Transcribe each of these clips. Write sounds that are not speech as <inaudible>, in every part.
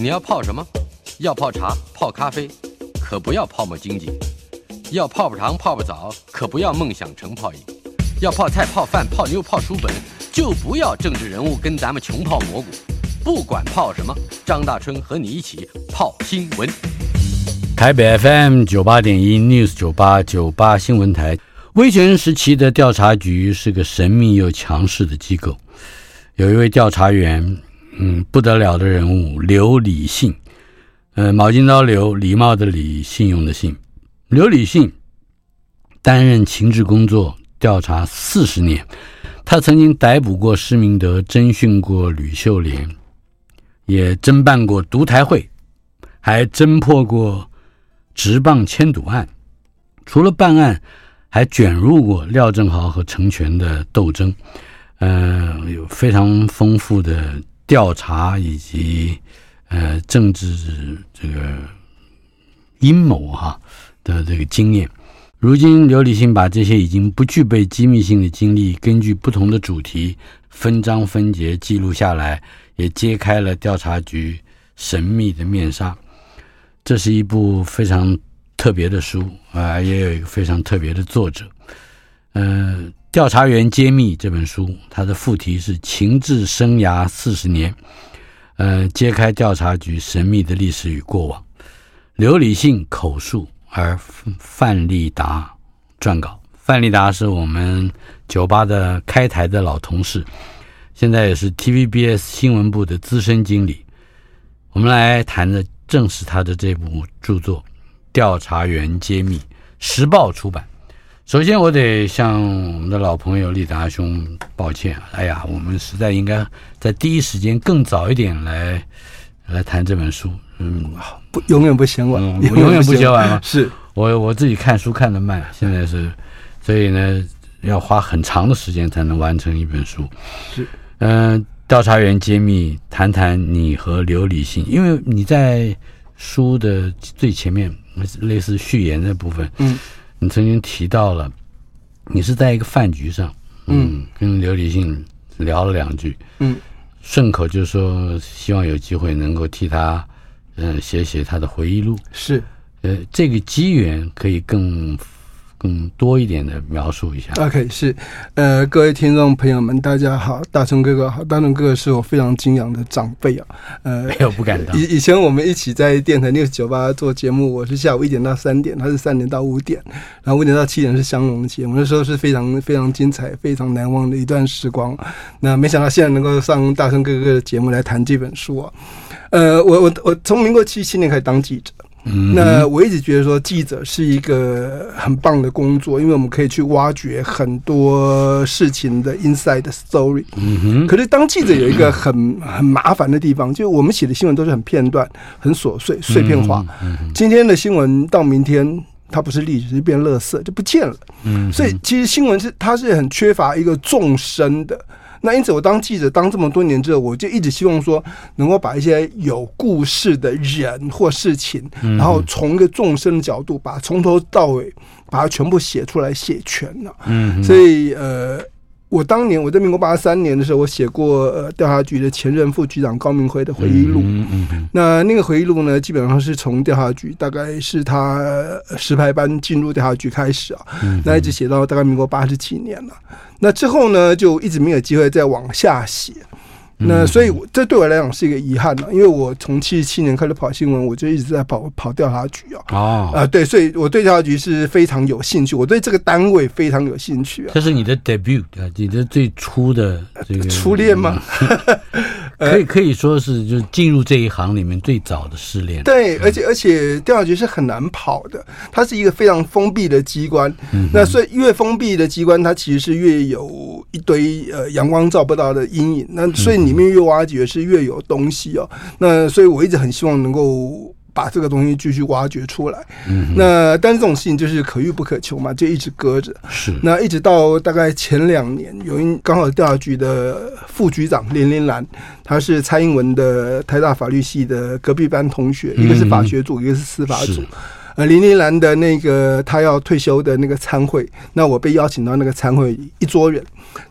你要泡什么？要泡茶、泡咖啡，可不要泡沫经济；要泡泡糖、泡泡澡，可不要梦想成泡影；要泡菜、泡饭、泡妞、泡书本，就不要政治人物跟咱们穷泡蘑菇。不管泡什么，张大春和你一起泡新闻。台北 FM 九八点一 News 九八九八新闻台。威权时期的调查局是个神秘又强势的机构，有一位调查员，嗯，不得了的人物刘礼信，呃，毛金刀刘，礼貌的礼，信用的信。刘礼信担任情治工作调查四十年，他曾经逮捕过施明德，侦讯过吕秀莲。也侦办过独台会，还侦破过职棒签赌案。除了办案，还卷入过廖正豪和成全的斗争。呃，有非常丰富的调查以及呃政治这个阴谋哈的这个经验。如今刘礼信把这些已经不具备机密性的经历，根据不同的主题分章分节记录下来。也揭开了调查局神秘的面纱。这是一部非常特别的书啊，也有一个非常特别的作者。嗯、《调查员揭秘》这本书，它的副题是“情治生涯四十年”，呃，揭开调查局神秘的历史与过往。刘礼信口述，而范立达撰稿。范立达是我们酒吧的开台的老同事。现在也是 TVBS 新闻部的资深经理，我们来谈的正是他的这部著作《调查员揭秘》，时报出版。首先，我得向我们的老朋友利达兄抱歉。哎呀，我们实在应该在第一时间更早一点来来谈这本书。嗯，不，永远不嫌晚，嗯、<laughs> 永远不嫌晚吗？是我我自己看书看得慢，现在是，所以呢，要花很长的时间才能完成一本书。是。嗯，调查员揭秘，谈谈你和刘理性，因为你在书的最前面，类似序言的部分，嗯，你曾经提到了，你是在一个饭局上，嗯，嗯跟刘理信聊了两句，嗯，顺口就说希望有机会能够替他，嗯，写写他的回忆录，是，呃，这个机缘可以更。更多一点的描述一下。OK，是，呃，各位听众朋友们，大家好，大春哥哥好，大春哥哥是我非常敬仰的长辈啊，呃，没有不敢当。以以前我们一起在电台六十九八做节目，我是下午一点到三点，他是三点到五点，然后五点到七点是相融节目，那时候是非常非常精彩、非常难忘的一段时光。那没想到现在能够上大春哥哥的节目来谈这本书啊，呃，我我我从民国七七年开始当记者。那我一直觉得说，记者是一个很棒的工作，因为我们可以去挖掘很多事情的 inside story。嗯哼。可是当记者有一个很 <coughs> 很麻烦的地方，就是我们写的新闻都是很片段、很琐碎、碎片化。今天的新闻到明天它不是历史，是变垃圾就不见了。嗯。所以其实新闻是它是很缺乏一个纵深的。那因此，我当记者当这么多年之后，我就一直希望说，能够把一些有故事的人或事情，然后从一个众生的角度，把从头到尾把它全部写出来，写全了。嗯，所以呃。我当年我在民国八十三年的时候，我写过呃调查局的前任副局长高明辉的回忆录。嗯嗯嗯。那那个回忆录呢，基本上是从调查局，大概是他十排班进入调查局开始啊，那一直写到大概民国八十几年了。那之后呢，就一直没有机会再往下写。那所以，这对我来讲是一个遗憾了，因为我从七十七年开始跑新闻，我就一直在跑跑调查局啊。哦，啊，对，所以我对调查局是非常有兴趣，我对这个单位非常有兴趣啊。这是你的 debut，你的最初的这个初恋吗？<laughs> 可以可以说是就是进入这一行里面最早的试炼。对，而且而且调查局是很难跑的，它是一个非常封闭的机关。嗯，那所以越封闭的机关，它其实是越有一堆呃阳光照不到的阴影。那所以里面越挖掘是越有东西哦。那所以我一直很希望能够。把这个东西继续挖掘出来，嗯，那但是这种事情就是可遇不可求嘛，就一直搁着。是，那一直到大概前两年，有一刚好调查局的副局长连连兰，他是蔡英文的台大法律系的隔壁班同学，一个是法学组，一个是司法组。呃，林林兰的那个他要退休的那个参会，那我被邀请到那个参会一桌人，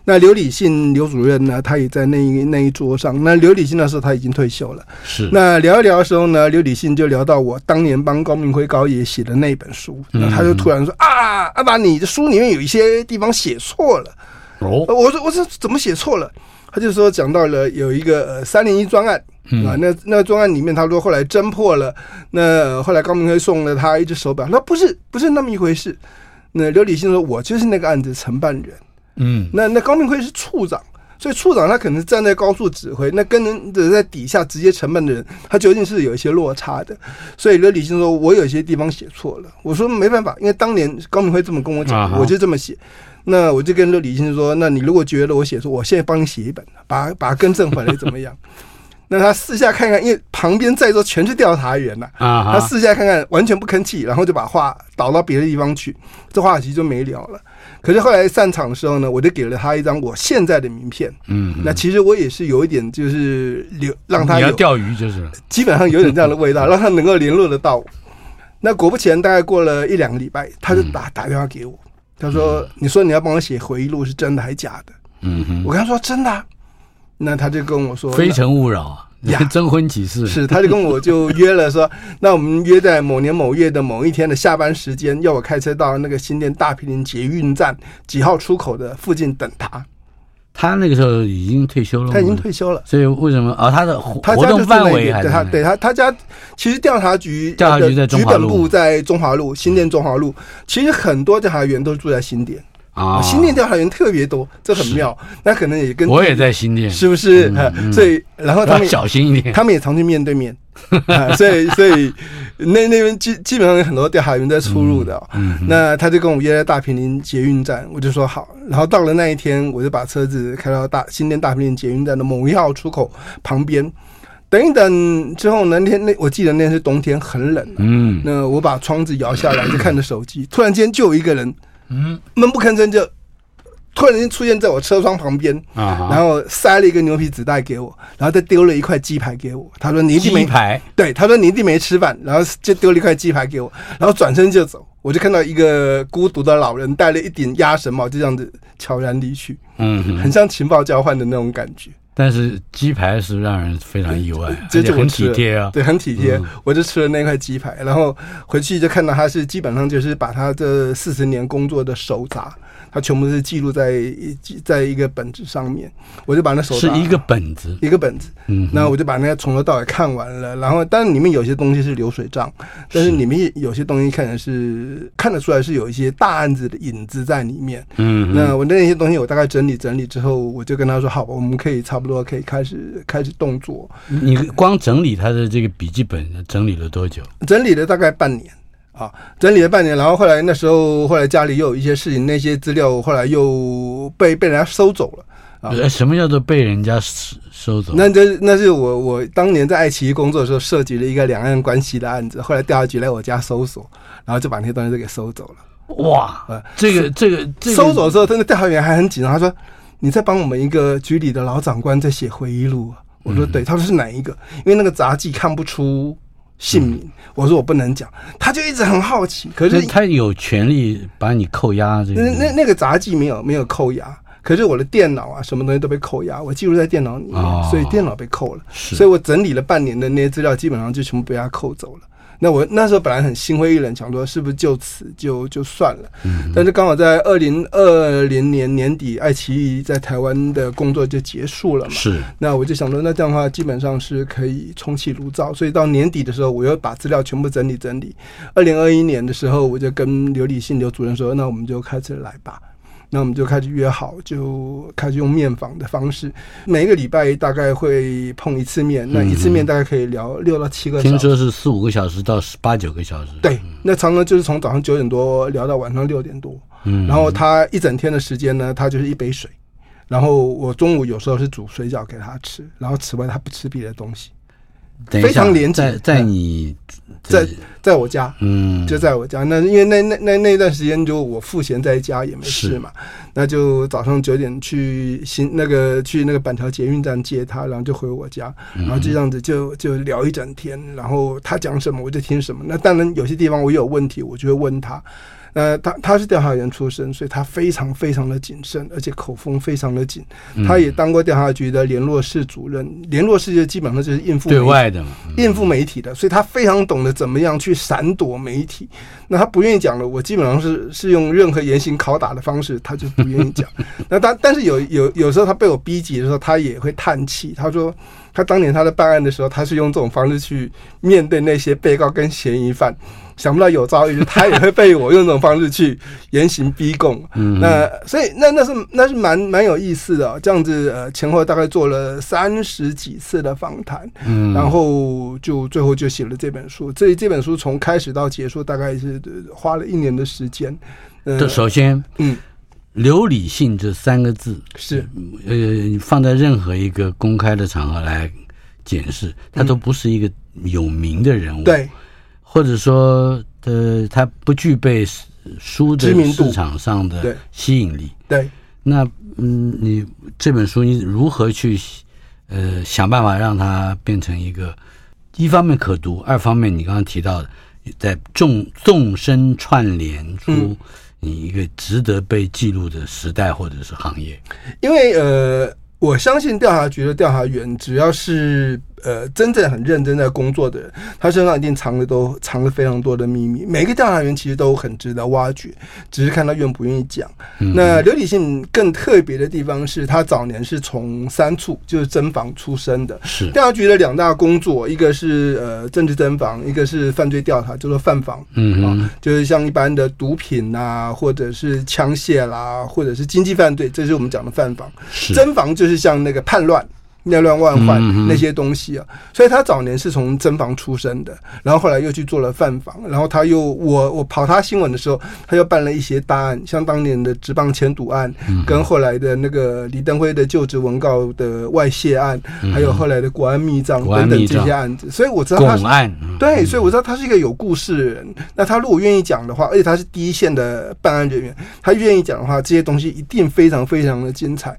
那刘理信刘主任呢，他也在那一那一桌上。那刘理信那时候他已经退休了，是。那聊一聊的时候呢，刘理信就聊到我当年帮高明辉高爷写的那本书，那他就突然说、嗯、啊，阿爸，你的书里面有一些地方写错了。哦，我说我说怎么写错了？他就说讲到了有一个呃三零一专案。嗯、啊，那那个专案里面，他说后来侦破了，那后来高明辉送了他一只手表，那不是不是那么一回事。那刘礼信说，我就是那个案子承办人。嗯，那那高明辉是处长，所以处长他可能是站在高处指挥，那跟人在底下直接承办的人，他究竟是有一些落差的。所以刘礼信说，我有些地方写错了。我说没办法，因为当年高明辉这么跟我讲，啊、我就这么写。那我就跟刘礼信说，那你如果觉得我写错，我现在帮你写一本，把把它更正回来怎么样？那他四下看看，因为旁边在座全是调查员呐，啊，他四下看看，完全不吭气，然后就把话导到别的地方去，这话题就没聊了。可是后来散场的时候呢，我就给了他一张我现在的名片，嗯，那其实我也是有一点，就是留让他要钓鱼，就是基本上有点这样的味道，<laughs> 让他能够联络得到。那果不其然，大概过了一两个礼拜，他就打打电话给我，他说：“你说你要帮我写回忆录，是真的还是假的？”嗯哼，我跟他说：“真的。”那他就跟我说：“非诚勿扰啊，<laughs> 征婚启事。”是，他就跟我就约了说：“ <laughs> 那我们约在某年某月的某一天的下班时间，要我开车到那个新店大坪林捷运站几号出口的附近等他。”他那个时候已经退休了，他已经退休了。所以为什么啊？他的活动范围还对他对他他家其实调查局调查局在中华路，局本部在中华路新店中华路，其实很多调查员都住在新店。啊，新店调查员特别多，这很妙。那可能也跟我也在新店，是不是？所以，然后他们小心一点，<laughs> 他们也常去面对面。<laughs> 啊、所以，所以那那边基基本上有很多调查员在出入的、哦。嗯，嗯那他就跟我约在大平林捷运站，我就说好。然后到了那一天，我就把车子开到大新店大平林捷运站的某一号出口旁边，等一等之后呢，那天那我记得那天是冬天，很冷。嗯，那我把窗子摇下来，就看着手机，突然间就有一个人。嗯，闷不吭声就突然间出现在我车窗旁边，啊，然后塞了一个牛皮纸袋给我，然后再丢了一块鸡排给我。他说：“你一定没排。”对，他说：“你一定没吃饭。”然后就丢了一块鸡排给我，然后转身就走。我就看到一个孤独的老人戴了一顶鸭舌帽，就这样子悄然离去。嗯，很像情报交换的那种感觉。但是鸡排是让人非常意外，这就很体贴啊，对，很体贴。我就吃了那块鸡排，然后回去就看到他是基本上就是把他这四十年工作的手札。他全部是记录在一在一个本子上面，我就把那手是一个本子，一个本子，嗯，那我就把那个从头到尾看完了，然后当然里面有些东西是流水账，但是里面有些东西看的是看得出来是有一些大案子的影子在里面，嗯，那我那些东西我大概整理整理之后，我就跟他说，好吧，我们可以差不多可以开始开始动作。你光整理他的这个笔记本整理了多久？整理了大概半年。啊，整理了半年，然后后来那时候，后来家里又有一些事情，那些资料后来又被被人家收走了。啊，什么叫做被人家收收走？那这那是我我当年在爱奇艺工作的时候，涉及了一个两岸关系的案子，后来调查局来我家搜索，然后就把那些东西都给收走了。哇，呃，这个这个这个收走的时候，那个调查员还很紧张，他说：“你在帮我们一个局里的老长官在写回忆录。”我说：“对。”他说：“是哪一个？因为那个杂技看不出。”姓名，嗯、我说我不能讲，他就一直很好奇。可是他有权利把你扣押这个。那那那个杂技没有没有扣押，可是我的电脑啊，什么东西都被扣押，我记录在电脑里面，哦、所以电脑被扣了。所以我整理了半年的那些资料，基本上就全部被他扣走了。那我那时候本来很心灰意冷，想说是不是就此就就算了。嗯。但是刚好在二零二零年年底，爱奇艺在台湾的工作就结束了嘛。是。那我就想说，那这样的话基本上是可以重启炉灶。所以到年底的时候，我又把资料全部整理整理。二零二一年的时候，我就跟刘理信刘主任说：“那我们就开始来吧。”那我们就开始约好，就开始用面访的方式，每一个礼拜大概会碰一次面，那一次面大概可以聊六到七个小时。听说是四五个小时到八九个小时。对，那常常就是从早上九点多聊到晚上六点多。嗯，然后他一整天的时间呢，他就是一杯水，然后我中午有时候是煮水饺给他吃，然后此外他不吃别的东西。非常廉洁，在在你在在我家，嗯，就在我家。那因为那那那那段时间，就我赋闲在家也没事嘛，那就早上九点去新那个去那个板桥捷运站接他，然后就回我家，然后就这样子就就聊一整天，然后他讲什么我就听什么。那当然有些地方我有问题，我就会问他。呃，他他是调查员出身，所以他非常非常的谨慎，而且口风非常的紧。他也当过调查局的联络室主任，联络室就基本上就是应付对外的，应付媒体的，所以他非常懂得怎么样去闪躲媒体。那他不愿意讲的，我基本上是是用任何严刑拷打的方式，他就不愿意讲。<laughs> 那但但是有有有时候他被我逼急的时候，他也会叹气。他说他当年他在办案的时候，他是用这种方式去面对那些被告跟嫌疑犯。想不到有朝一日他也会被我用这种方式去严刑逼供，嗯，那所以那那是那是蛮蛮有意思的，这样子呃前后大概做了三十几次的访谈，嗯，然后就最后就写了这本书。这这本书从开始到结束大概是花了一年的时间。呃，首先，嗯，刘李信这三个字是。呃你放在任何一个公开的场合来检视，他都不是一个有名的人物，对。或者说，呃，他不具备书的市场上的吸引力。对，对那嗯，你这本书你如何去呃想办法让它变成一个一方面可读，二方面你刚刚提到的，在众纵深串联出你一个值得被记录的时代或者是行业？因为呃，我相信调查局的调查员只要是。呃，真正很认真在工作的人，他身上一定藏的都藏了非常多的秘密。每个调查员其实都很值得挖掘，只是看他愿不愿意讲。嗯、那刘理信更特别的地方是他早年是从三处就是侦防出身的，是调查局的两大工作，一个是呃政治侦防，一个是犯罪调查，叫做犯防。嗯啊，就是像一般的毒品啊，或者是枪械啦，或者是经济犯罪，这是我们讲的犯防。侦防就是像那个叛乱。内乱外患那些东西啊，所以他早年是从侦防出身的，然后后来又去做了犯防，然后他又我我跑他新闻的时候，他又办了一些大案，像当年的职棒迁赌案，跟后来的那个李登辉的就职文告的外泄案，还有后来的国安密账等等这些案子，所以我知道他是对，所以我知道他是一个有故事的人。那他如果愿意讲的话，而且他是第一线的办案人员，他愿意讲的话，这些东西一定非常非常的精彩。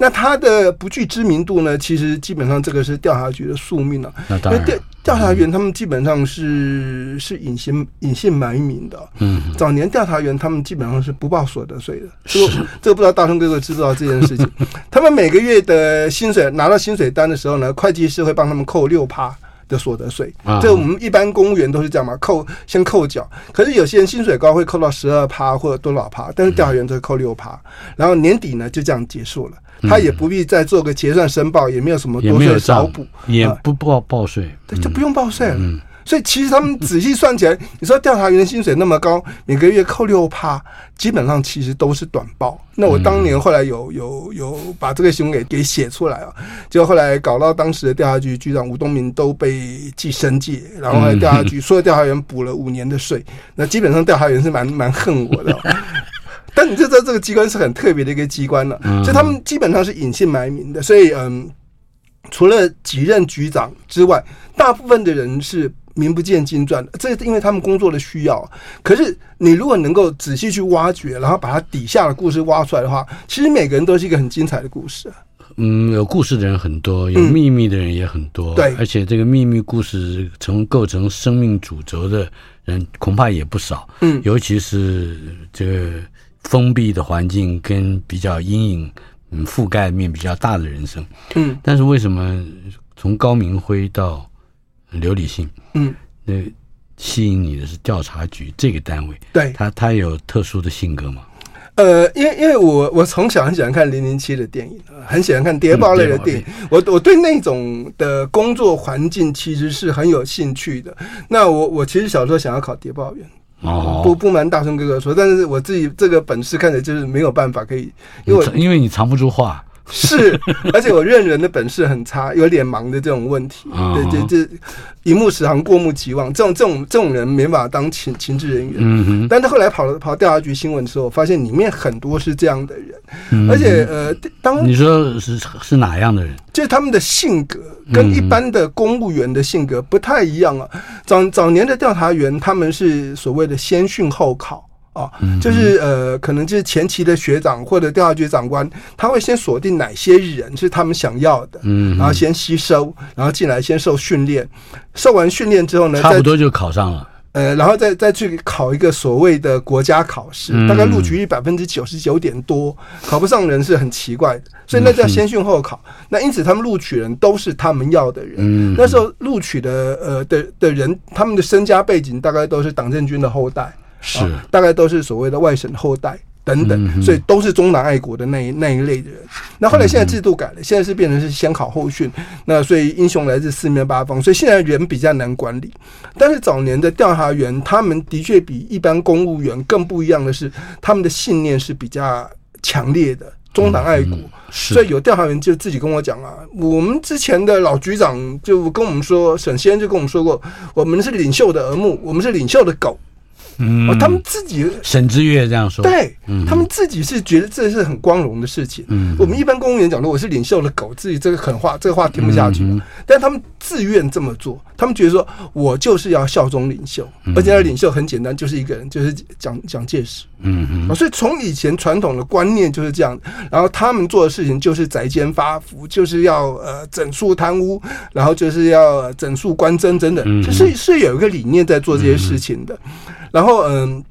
那他的不具知名度呢？其实基本上这个是调查局的宿命了。那当然，调调查员他们基本上是是隐姓隐姓埋名的。嗯，早年调查员他们基本上是不报所得税的。这个这个不知道大春哥哥知不知道这件事情？<laughs> 他们每个月的薪水拿到薪水单的时候呢，会计师会帮他们扣六趴的所得税。这我们一般公务员都是这样嘛，扣先扣缴。可是有些人薪水高会扣到十二趴或者多少趴，但是调查员都是扣六趴，然后年底呢就这样结束了。他也不必再做个结算申报，也没有什么多税少补，也不报报税，对，就不用报税了。嗯，所以其实他们仔细算起来，<laughs> 你说调查员的薪水那么高，每个月扣六趴，基本上其实都是短报。那我当年后来有有有把这个新闻给给写出来啊，就后来搞到当时的调查局局长吴东明都被记申诫，然后调查局所有调查员补了五年的税，那基本上调查员是蛮蛮恨我的。但 <laughs> 你就知道这个机关是很特别的一个机关了，所以他们基本上是隐姓埋名的。所以，嗯，除了几任局长之外，大部分的人是名不见经传的。这是因为他们工作的需要。可是，你如果能够仔细去挖掘，然后把他底下的故事挖出来的话，其实每个人都是一个很精彩的故事。嗯，有故事的人很多，有秘密的人也很多。对，而且这个秘密故事从构成生命主轴的人恐怕也不少。嗯，尤其是这个。封闭的环境跟比较阴影，嗯，覆盖面比较大的人生，嗯，但是为什么从高明辉到刘理信，嗯，那吸引你的是调查局这个单位？对，他他有特殊的性格吗？呃，因为因为我我从小很喜欢看零零七的电影，很喜欢看谍报类的电影，嗯、我我对那种的工作环境其实是很有兴趣的。那我我其实小时候想要考谍报员。哦，不不瞒大春哥哥说，但是我自己这个本事看着就是没有办法可以，因为因为你藏不住话，是，<laughs> 而且我认人的本事很差，有脸盲的这种问题。对这，这一目十行，过目即忘，这种这种这种人没办法当情情治人员。嗯哼。但他后来跑了跑调查局新闻的时候，我发现里面很多是这样的人，而且呃，当你说是是哪样的人？就是他们的性格跟一般的公务员的性格不太一样啊。早早年的调查员，他们是所谓的先训后考。啊，就是呃，可能就是前期的学长或者调查局长官，他会先锁定哪些人是他们想要的，嗯，然后先吸收，然后进来先受训练，受完训练之后呢，差不多就考上了，呃，然后再再去考一个所谓的国家考试，大概录取率百分之九十九点多，考不上人是很奇怪的，所以那叫先训后考。那因此他们录取人都是他们要的人，那时候录取的呃的的人，他们的身家背景大概都是党政军的后代。是、哦，大概都是所谓的外省后代等等，嗯、所以都是中南爱国的那一那一类的人。那后来现在制度改了，嗯、现在是变成是先考后训，那所以英雄来自四面八方，所以现在人比较难管理。但是早年的调查员，他们的确比一般公务员更不一样的是，他们的信念是比较强烈的，中党爱国。所以有调查员就自己跟我讲啊，我们之前的老局长就跟我们说，沈先生就跟我们说过，我们是领袖的耳目，我们是领袖的狗。嗯、哦，他们自己沈志月这样说，对，嗯、他们自己是觉得这是很光荣的事情。嗯，我们一般公务员讲的，我是领袖的狗，自己这个狠话，这个话听不下去。嗯、哼但他们自愿这么做，他们觉得说我就是要效忠领袖，嗯、而且那领袖很简单，就是一个人，就是蒋蒋介石。嗯嗯、哦，所以从以前传统的观念就是这样，然后他们做的事情就是宅奸发福，就是要呃整肃贪污，然后就是要整肃官绅等等，嗯、哼就是是有一个理念在做这些事情的。嗯然后，嗯，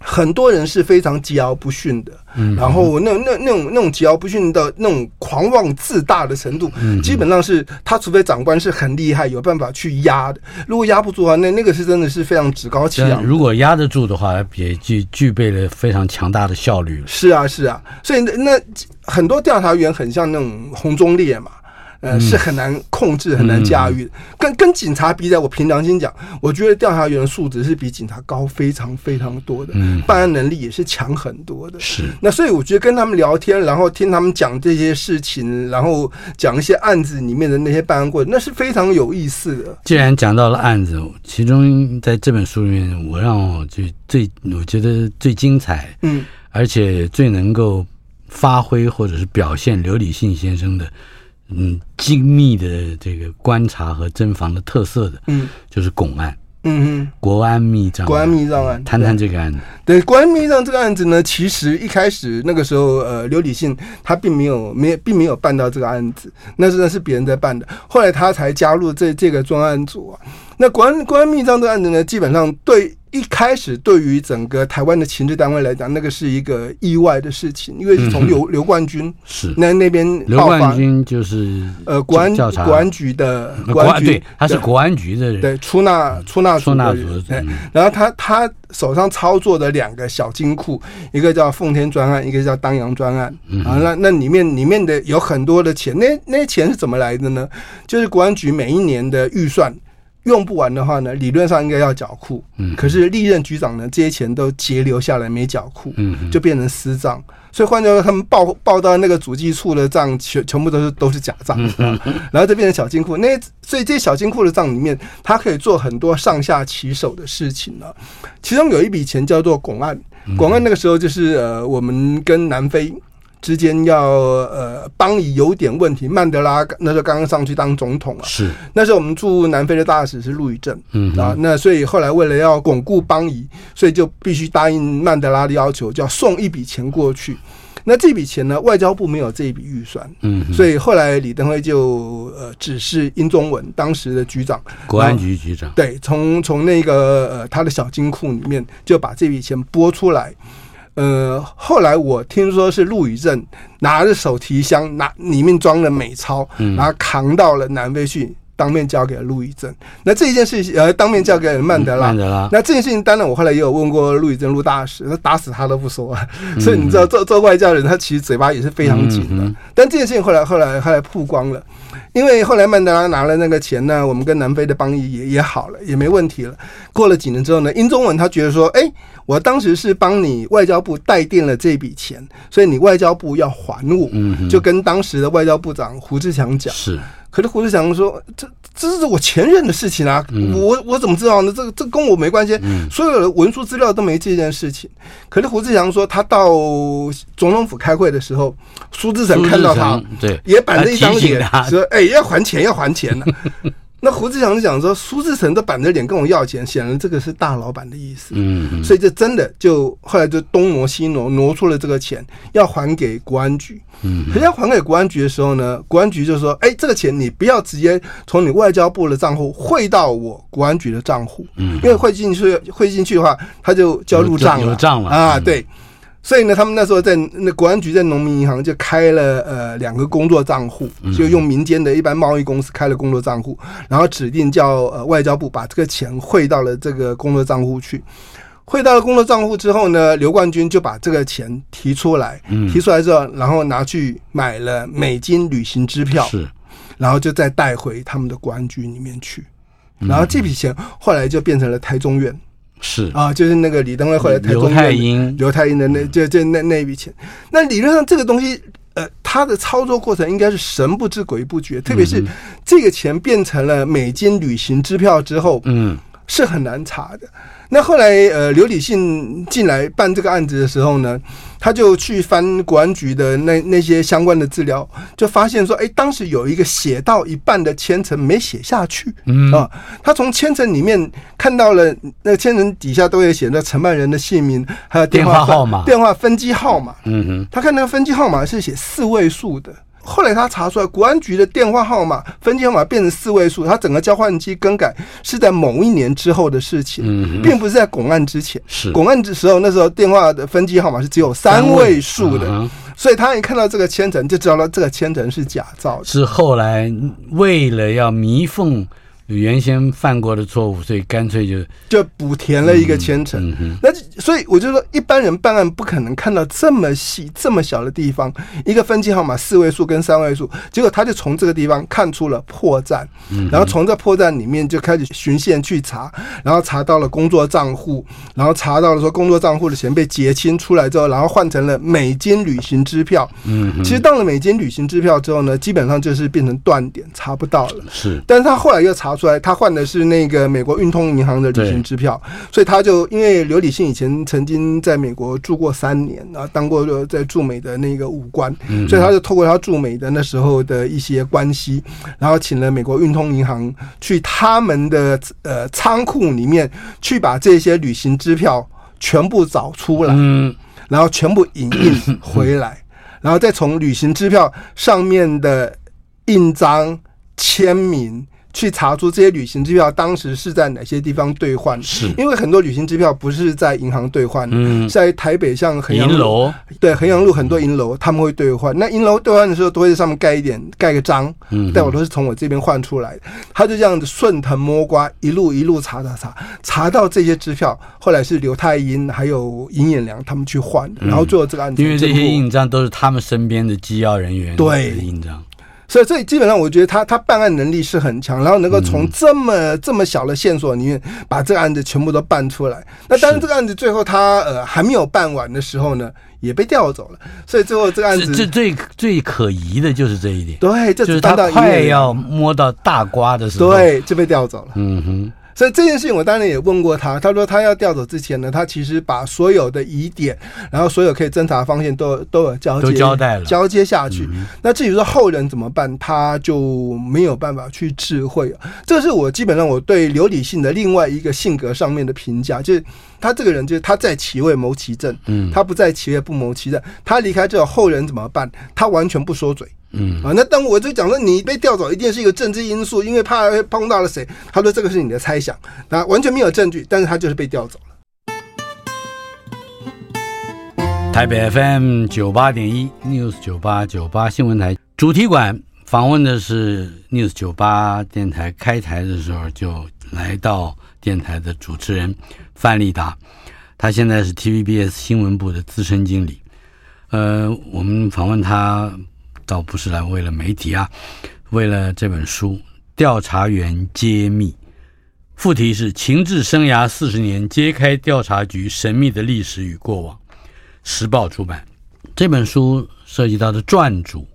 很多人是非常桀骜不驯的。嗯，然后那那那种那种桀骜不驯的那种狂妄自大的程度，嗯，基本上是他除非长官是很厉害，有办法去压的。如果压不住的话，那那个是真的是非常趾高气扬。如果压得住的话，也具具备了非常强大的效率。是啊，是啊。所以那那很多调查员很像那种红中烈嘛。呃，是很难控制、很难驾驭。跟跟警察比较，我凭良心讲，我觉得调查员的素质是比警察高非常非常多的，办案能力也是强很多的。是。那所以我觉得跟他们聊天，然后听他们讲这些事情，然后讲一些案子里面的那些办案过程，那是非常有意思的。既然讲到了案子，其中在这本书里面，我让我就最我觉得最精彩，嗯，而且最能够发挥或者是表现刘理信先生的。嗯，精密的这个观察和侦防的特色的，嗯，就是巩案，嗯哼，国安密账，国安密账案，谈谈这个案子。对，国安密账这个案子呢，其实一开始那个时候，呃，刘理信他并没有没有并没有办到这个案子，那是那是别人在办的，后来他才加入这这个专案组啊。那国安国安密账这个案子呢，基本上对。一开始，对于整个台湾的情治单位来讲，那个是一个意外的事情，因为是从 <laughs> 刘刘冠军是。那那边刘冠军就是呃国安国安局的国安局，他是国安局的人，对出纳出纳出纳组的，然后他他手上操作的两个小金库，一个叫奉天专案，一个叫当阳专案。啊，那那里面里面的有很多的钱，那那些钱是怎么来的呢？就是国安局每一年的预算。用不完的话呢，理论上应该要缴库，嗯，可是历任局长呢，这些钱都截留下来没缴库，嗯，就变成私账，所以换句话说，他们报报到那个主计处的账全全部都是都是假账，嗯，然后就变成小金库。那所以这些小金库的账里面，它可以做很多上下其手的事情了。其中有一笔钱叫做拱案，拱案那个时候就是呃，我们跟南非。之间要呃邦谊有点问题，曼德拉那时候刚刚上去当总统啊，是。那时候我们驻南非的大使是陆宇正，嗯啊，那所以后来为了要巩固邦谊，所以就必须答应曼德拉的要求，就要送一笔钱过去。那这笔钱呢，外交部没有这一笔预算，嗯，所以后来李登辉就呃指示殷宗文当时的局长，国安局局长，对，从从那个呃他的小金库里面就把这笔钱拨出来。呃，后来我听说是陆宇正拿着手提箱，拿里面装了美钞，然后扛到了南非去，当面交给了陆宇正。那这一件事情，呃，当面交给了曼德拉。曼德拉。那这件事情，当然我后来也有问过陆宇正陆大使，他打死他都不说。<laughs> 所以你知道，做做外交人，他其实嘴巴也是非常紧的。但这件事情后来后来后来曝光了。因为后来曼德拉拿了那个钱呢，我们跟南非的邦谊也也好了，也没问题了。过了几年之后呢，英中文他觉得说，哎，我当时是帮你外交部代垫了这笔钱，所以你外交部要还我，嗯，就跟当时的外交部长胡志强讲，是。可是胡志强说，这。这是我前任的事情啊，嗯、我我怎么知道呢？这个这跟我没关系，嗯、所有的文书资料都没这件事情。可是胡志强说，他到总统府开会的时候，苏志成看到他，对，也板着一张脸，说：“哎，要还钱，要还钱呢。”那胡志强就讲说，苏志成都板着脸跟我要钱，显然这个是大老板的意思。嗯，嗯，所以这真的就后来就东挪西挪，挪出了这个钱要还给国安局。嗯，可是要还给国安局的时候呢，国安局就说：“哎，这个钱你不要直接从你外交部的账户汇到我国安局的账户。嗯，因为汇进去汇进去的话，他就交入账了，有账了啊，对。”所以呢，他们那时候在那国安局在农民银行就开了呃两个工作账户，就用民间的一般贸易公司开了工作账户，然后指定叫呃外交部把这个钱汇到了这个工作账户去。汇到了工作账户之后呢，刘冠军就把这个钱提出来，提出来之后，然后拿去买了美金旅行支票，是，然后就再带回他们的国安局里面去，然后这笔钱后来就变成了台中院。是。啊，就是那个李登辉后来台中刘太英，刘太英的那就就那那一笔钱，那理论上这个东西，呃，他的操作过程应该是神不知鬼不觉，特别是这个钱变成了美金旅行支票之后，嗯，是很难查的。那后来，呃，刘理信进来办这个案子的时候呢，他就去翻国安局的那那些相关的资料，就发现说，哎，当时有一个写到一半的签呈没写下去，嗯。啊，他从签呈里面看到了那个签呈底下都有写那承办人的姓名，还有电话号码、电话分机号码，嗯哼，他看那个分机号码是写四位数的。后来他查出来，国安局的电话号码分机号码变成四位数，他整个交换机更改是在某一年之后的事情，并不是在拱案之前。是拱案的时候，那时候电话的分机号码是只有三位数的，所以他一看到这个签证，就知道了这个签证是假造的。是后来为了要弥缝。原先犯过的错误，所以干脆就就补填了一个签呈。嗯嗯、那所以我就说，一般人办案不可能看到这么细、这么小的地方，一个分机号码四位数跟三位数，结果他就从这个地方看出了破绽，嗯、然后从这破绽里面就开始循线去查，然后查到了工作账户，然后查到了说工作账户的钱被结清出来之后，然后换成了美金旅行支票。嗯，嗯，其实到了美金旅行支票之后呢，基本上就是变成断点，查不到了。是，但是他后来又查。出来，他换的是那个美国运通银行的旅行支票，所以他就因为刘理信以前曾经在美国住过三年啊，当过在驻美的那个武官，所以他就透过他驻美的那时候的一些关系，然后请了美国运通银行去他们的呃仓库里面去把这些旅行支票全部找出来，然后全部影印回来，<laughs> 然后再从旅行支票上面的印章签名。去查出这些旅行支票当时是在哪些地方兑换？是因为很多旅行支票不是在银行兑换，嗯，在台北像衡阳路，对，衡阳路很多银楼他们会兑换。那银楼兑换的时候都会在上面盖一点，盖个章，嗯，但我都是从我这边换出来的。他就这样子顺藤摸瓜，一路一路查查查，查到这些支票，后来是刘太英还有尹衍良他们去换的，然后最后这个案子，因为这些印章都是他们身边的机要人员对印章。所以，所以基本上，我觉得他他办案能力是很强，然后能够从这么这么小的线索里面把这个案子全部都办出来。那当然，这个案子最后他呃还没有办完的时候呢，也被调走了。所以最后这个案子最最最可疑的就是这一点。对，就是他快要摸到大瓜的时候，对，就被调走了。嗯哼。所以这件事情，我当然也问过他。他说他要调走之前呢，他其实把所有的疑点，然后所有可以侦查的方向都都有交接，都交代了，交接下去。嗯、那至于说后人怎么办，他就没有办法去智慧。这是我基本上我对刘理性的另外一个性格上面的评价，就是他这个人就是他在其位谋其政，嗯，他不在其位不谋其政。他离开之后，后人怎么办？他完全不说嘴。嗯啊，那当我就讲说你被调走一定是一个政治因素，因为怕碰到了谁。他说这个是你的猜想，那完全没有证据，但是他就是被调走了。台北 FM 九八点一 News 九八九八新闻台主题馆访问的是 News 九八电台开台的时候就来到电台的主持人范立达，他现在是 TVBS 新闻部的资深经理。呃，我们访问他。倒不是来为了媒体啊，为了这本书《调查员揭秘》，副题是“情志生涯四十年，揭开调查局神秘的历史与过往”，时报出版。这本书涉及到的撰主，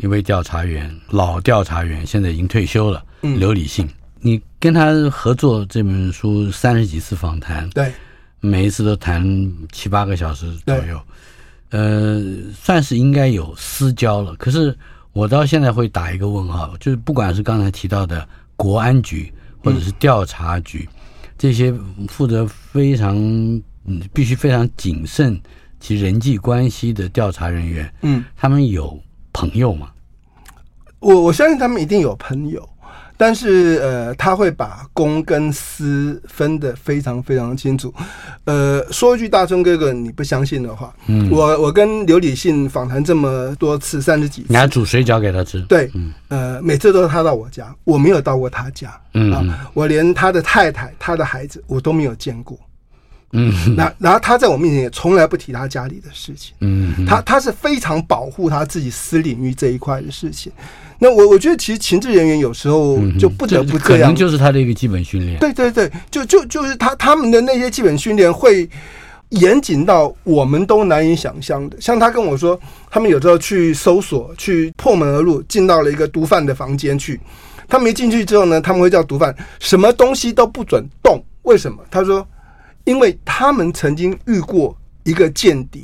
一位调查员，嗯、老调查员，现在已经退休了，嗯、刘礼信。你跟他合作这本书三十几次访谈，对，每一次都谈七八个小时左右，呃，算是应该有私交了。可是我到现在会打一个问号，就是不管是刚才提到的国安局或者是调查局，嗯、这些负责非常嗯必须非常谨慎其人际关系的调查人员，嗯，他们有朋友吗？我我相信他们一定有朋友。但是，呃，他会把公跟私分得非常非常清楚。呃，说一句，大春哥哥，你不相信的话，嗯，我我跟刘理信访谈这么多次，三十几次，你还煮水饺给他吃？对，嗯，呃，每次都是他到我家，我没有到过他家，嗯，啊，我连他的太太、他的孩子我都没有见过，嗯，那然后他在我面前也从来不提他家里的事情，嗯，他他是非常保护他自己私领域这一块的事情。那我我觉得其实情治人员有时候就不得不这样，可能就是他的一个基本训练。对对对，就就就是他他们的那些基本训练会严谨到我们都难以想象的。像他跟我说，他们有时候去搜索，去破门而入，进到了一个毒贩的房间去。他们一进去之后呢，他们会叫毒贩什么东西都不准动。为什么？他说，因为他们曾经遇过一个间谍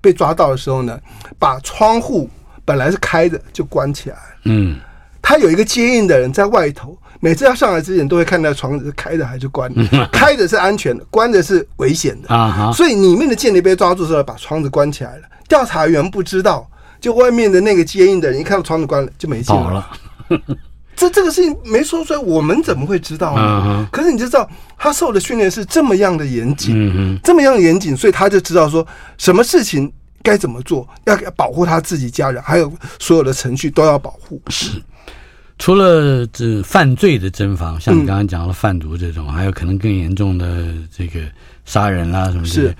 被抓到的时候呢，把窗户。本来是开着，就关起来。嗯，他有一个接应的人在外头，每次要上来之前都会看到窗子是开着还是关的。<laughs> 开的是安全的，关的是危险的啊。所以里面的间谍被抓住之后，把窗子关起来了。调查员不知道，就外面的那个接应的人一看到窗子关了，就没进来了。这这个事情没说出来，我们怎么会知道呢？可是你就知道，他受的训练是这么样的严谨，嗯这么样严谨，所以他就知道说什么事情。该怎么做？要保护他自己家人，还有所有的程序都要保护。是，除了这犯罪的侦防，像你刚刚讲的贩毒这种，嗯、还有可能更严重的这个杀人啦、啊、什么的。是，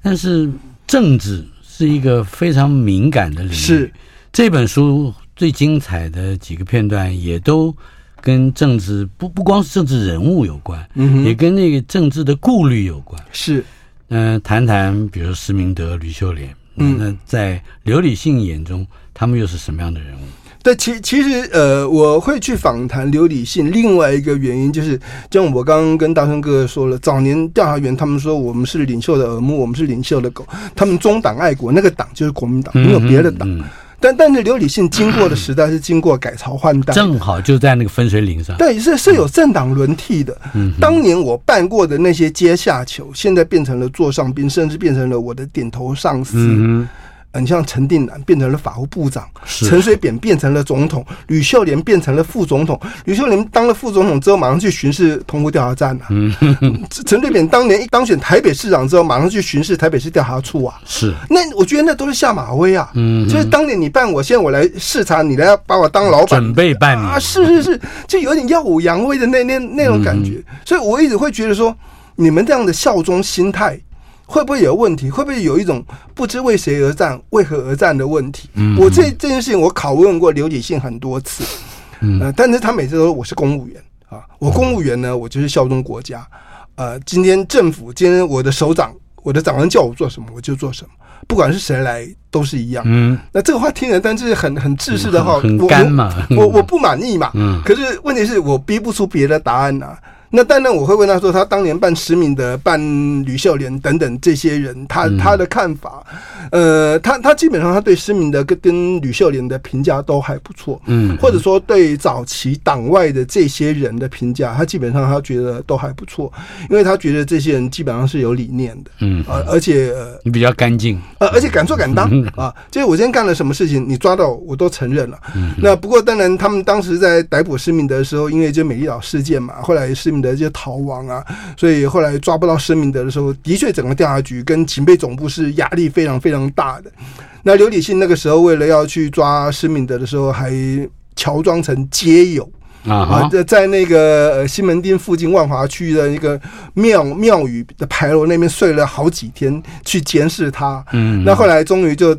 但是政治是一个非常敏感的领域。是，这本书最精彩的几个片段也都跟政治不不光是政治人物有关，嗯，也跟那个政治的顾虑有关。是，嗯、呃，谈谈比如说施明德、吕秀莲。嗯，那在刘理性眼中，他们又是什么样的人物？对，其其实呃，我会去访谈刘理信，另外一个原因就是，就像我刚刚跟大春哥哥说了，早年调查员他们说我们是领袖的耳目，我们是领袖的狗，他们忠党爱国，那个党就是国民党，没有别的党。嗯嗯但但是刘理信经过的时代是经过改朝换代，正好就在那个分水岭上。对，是是有政党轮替的。嗯，当年我办过的那些阶下囚，现在变成了座上宾，甚至变成了我的点头上司。嗯。你像陈定南变成了法务部长，陈水扁变成了总统，吕秀莲变成了副总统。吕秀莲当了副总统之后，马上去巡视澎湖调查站了。嗯，<laughs> 陈水扁当年一当选台北市长之后，马上去巡视台北市调查处啊。是，那我觉得那都是下马威啊。嗯，就是当年你办我，现在我来视察，你来把我当老板，准备办啊。是是是，就有点耀武扬威的那那那种感觉。所以我一直会觉得说，你们这样的效忠心态。会不会有问题？会不会有一种不知为谁而战、为何而战的问题？嗯、我这这件事情，我拷问过刘礼信很多次，嗯、呃，但是他每次都说我是公务员啊，我公务员呢，我就是效忠国家。呃，今天政府，今天我的首长、我的长官叫我做什么，我就做什么，不管是谁来都是一样。嗯，那这个话听着，但是很很自私的话，很干嘛，我我，我不满意嘛。嗯，可是问题是我逼不出别的答案呐、啊。那当然，我会问他说，他当年办施明德、办吕秀莲等等这些人，他他的看法。呃，他他基本上他对施明德跟跟吕秀莲的评价都还不错，嗯，或者说对早期党外的这些人的评价，他基本上他觉得都还不错，因为他觉得这些人基本上是有理念的，嗯，呃，而且呃，你比较干净，呃，而且敢做敢当 <laughs> 啊，就是我今天干了什么事情，你抓到我都承认了。嗯，那不过当然，他们当时在逮捕施明德的时候，因为就美丽岛事件嘛，后来施明德就逃亡啊，所以后来抓不到施明德的时候，的确整个调查局跟警备总部是压力非常非常大的。那刘礼信那个时候为了要去抓施明德的时候，还乔装成街友啊，在在那个西门町附近万华区的一个庙庙宇的牌楼那边睡了好几天，去监视他。嗯，那后来终于就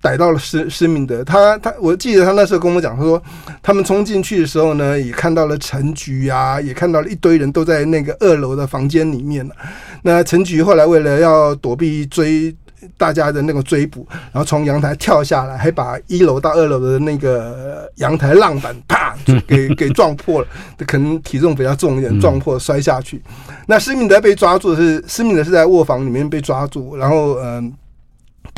逮到了施施明德。他他，我记得他那时候跟我讲，他说他们冲进去的时候呢，也看到了陈菊啊，也看到了一堆人都在那个二楼的房间里面了。那陈菊后来为了要躲避追大家的那个追捕，然后从阳台跳下来，还把一楼到二楼的那个阳台浪板啪就给 <laughs> 给撞破了。可能体重比较重一点，撞破摔下去。那施明德被抓住的是施明德是在卧房里面被抓住，然后嗯。